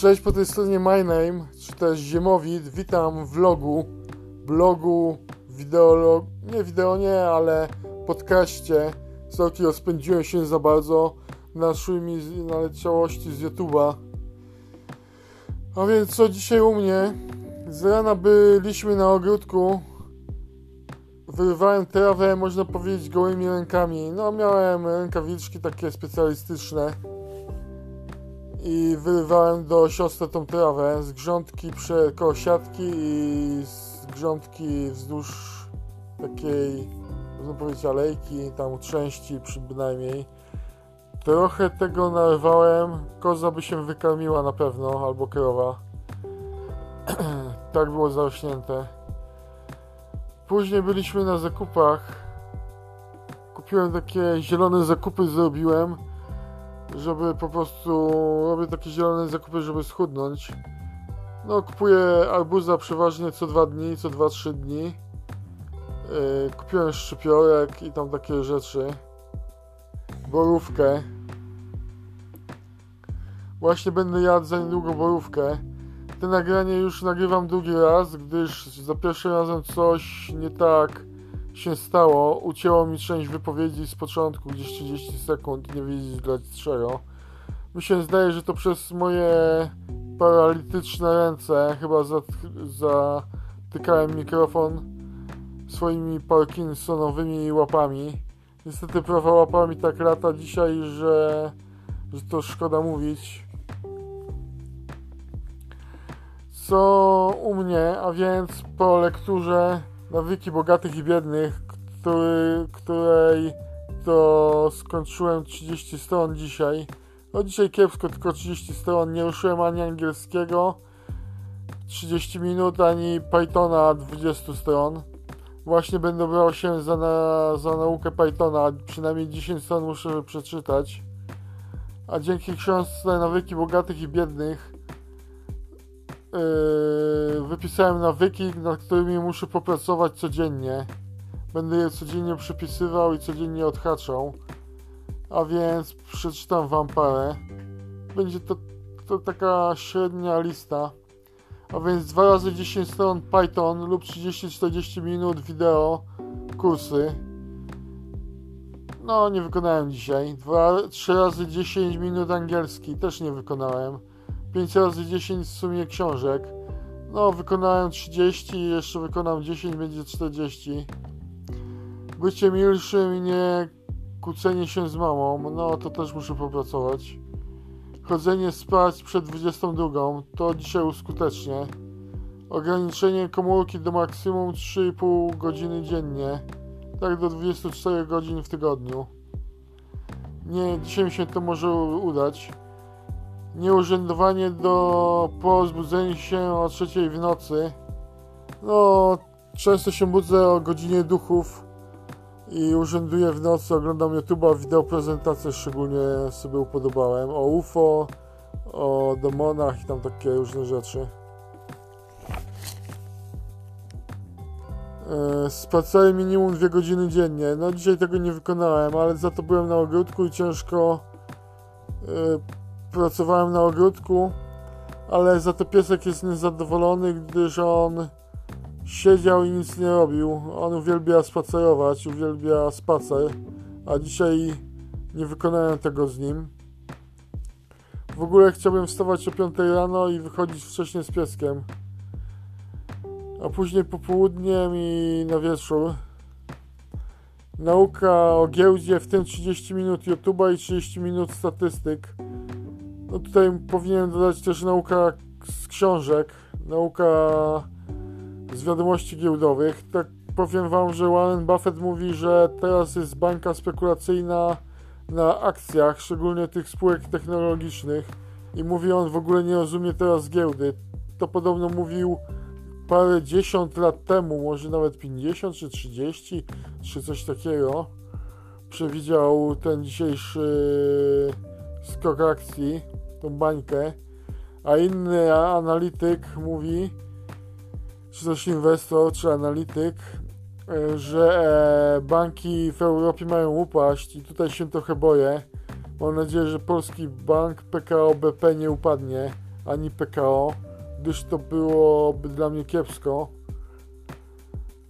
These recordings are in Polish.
Cześć po tej stronie My Name, czy też Ziemowit. Witam w vlogu, blogu, wideo, nie wideo nie, ale podcaście. Sorki, rozpędziłem się za bardzo. Naszły mi naleciałości z YouTube'a. A więc co dzisiaj u mnie? Z rana byliśmy na ogródku. Wyrywałem trawę, można powiedzieć, gołymi rękami. No, miałem rękawiczki takie specjalistyczne i wyrywałem do siostry tą trawę z grządki przy, koło siatki i z grządki wzdłuż takiej, można powiedzieć, alejki, tam trzęści przy bynajmniej. Trochę tego narwałem, koza by się wykarmiła na pewno, albo krowa. tak było zarośnięte. Później byliśmy na zakupach. Kupiłem takie zielone zakupy, zrobiłem żeby po prostu robię takie zielone zakupy, żeby schudnąć. No, kupuję arbuza przeważnie co dwa dni, co 2-3 dni. Yy, kupiłem szczypiorek i tam takie rzeczy. Borówkę. Właśnie będę jadł za niedługo borówkę. Te nagranie już nagrywam drugi raz, gdyż za pierwszym razem coś nie tak się stało. Ucięło mi część wypowiedzi z początku, gdzieś 30 sekund, nie wiedzieć dlaczego. Mi się zdaje, że to przez moje paralityczne ręce chyba zatykałem mikrofon swoimi parkinsonowymi łapami. Niestety prawa łapami tak lata dzisiaj, że, że to szkoda mówić. Co u mnie, a więc po lekturze Nawyki Bogatych i Biednych, który, której to skończyłem 30 stron dzisiaj. No dzisiaj kiepsko, tylko 30 stron. Nie ruszyłem ani angielskiego 30 minut, ani Pythona 20 stron. Właśnie będę brał się za, na, za naukę Pythona, przynajmniej 10 stron muszę przeczytać. A dzięki książce Nawyki Bogatych i Biednych Yy, wypisałem nawyki, nad którymi muszę popracować codziennie. Będę je codziennie przypisywał i codziennie odhaczał. A więc przeczytam Wam parę. Będzie to, to taka średnia lista. A więc 2 razy 10 stron Python lub 30-40 minut wideo kursy. No, nie wykonałem dzisiaj. 2, 3 razy 10 minut angielski też nie wykonałem. 5 razy 10 w sumie książek. No, wykonałem 30, jeszcze wykonam 10, będzie 40. Bycie milszym i nie kłócenie się z mamą, no to też muszę popracować. Chodzenie spać przed 22, to dzisiaj uskutecznię. Ograniczenie komórki do maksimum 3,5 godziny dziennie, tak do 24 godzin w tygodniu. Nie, dzisiaj mi się to może udać nieurzędowanie do po zbudzeniu się o trzeciej w nocy. No, często się budzę o godzinie duchów i urzęduję w nocy, oglądam YouTube'a, wideo prezentacje szczególnie sobie upodobałem, o UFO, o demonach i tam takie różne rzeczy. E, spacery minimum dwie godziny dziennie. No dzisiaj tego nie wykonałem, ale za to byłem na ogródku i ciężko e, pracowałem na ogródku, ale za to piesek jest niezadowolony, gdyż on siedział i nic nie robił. On uwielbia spacerować, uwielbia spacer, a dzisiaj nie wykonałem tego z nim. W ogóle chciałbym wstawać o 5 rano i wychodzić wcześniej z pieskiem. A później popołudniem i na wieczór. Nauka o giełdzie, w tym 30 minut YouTube'a i 30 minut statystyk. No tutaj powinienem dodać też nauka z książek, nauka z wiadomości giełdowych. Tak powiem Wam, że Warren Buffett mówi, że teraz jest bańka spekulacyjna na akcjach, szczególnie tych spółek technologicznych i mówi on w ogóle nie rozumie teraz giełdy. To podobno mówił parę dziesiąt lat temu, może nawet 50 czy 30 czy coś takiego. Przewidział ten dzisiejszy skok akcji tą bańkę, a inny analityk mówi, czy też inwestor, czy analityk, e, że e, banki w Europie mają upaść i tutaj się trochę boję. Mam nadzieję, że polski bank PKO BP nie upadnie, ani PKO, gdyż to byłoby dla mnie kiepsko.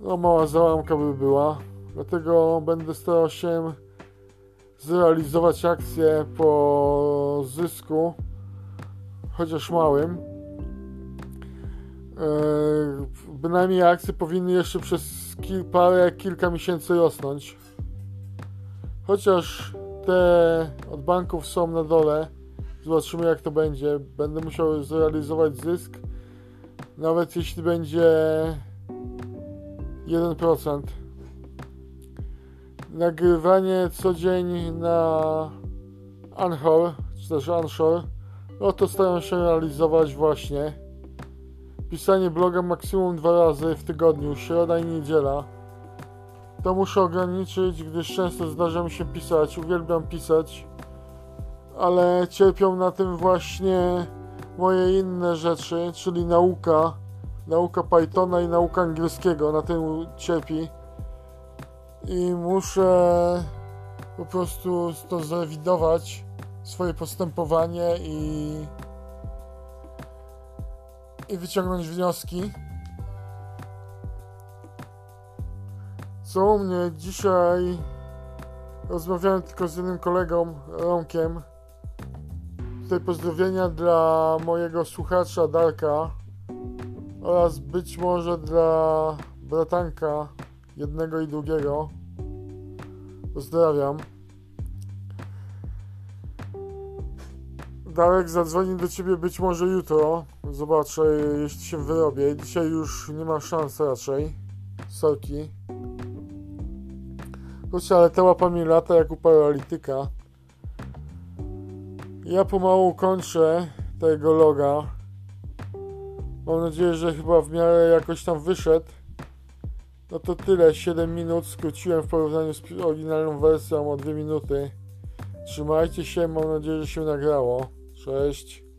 No, mała załamka by była. Dlatego będę starał się zrealizować akcję po zysku, chociaż małym. Yy, bynajmniej akcje powinny jeszcze przez kil, parę, kilka miesięcy rosnąć. Chociaż te od banków są na dole. Zobaczymy jak to będzie. Będę musiał zrealizować zysk. Nawet jeśli będzie 1%. Nagrywanie co dzień na Anchor, czy też Anchor, no to staram się realizować właśnie. Pisanie bloga maksimum dwa razy w tygodniu, środa i niedziela. To muszę ograniczyć, gdyż często zdarza mi się pisać, uwielbiam pisać, ale cierpią na tym właśnie moje inne rzeczy, czyli nauka, nauka Pythona i nauka angielskiego, na tym cierpi. I muszę po prostu to zrewidować, swoje postępowanie i, i wyciągnąć wnioski. Co u mnie dzisiaj rozmawiałem tylko z jednym kolegą, Romkiem. Tutaj pozdrowienia dla mojego słuchacza Darka oraz być może dla bratanka jednego i drugiego. Pozdrawiam. Darek zadzwoni do ciebie być może jutro. Zobaczę, jeśli się wyrobię. Dzisiaj już nie ma szans raczej. Sorki. Kurczę, ale ta łapa mi lata jak u paralityka. Ja pomału kończę tego loga. Mam nadzieję, że chyba w miarę jakoś tam wyszedł. No to tyle, 7 minut skróciłem w porównaniu z oryginalną wersją o 2 minuty. Trzymajcie się, mam nadzieję, że się nagrało. Cześć.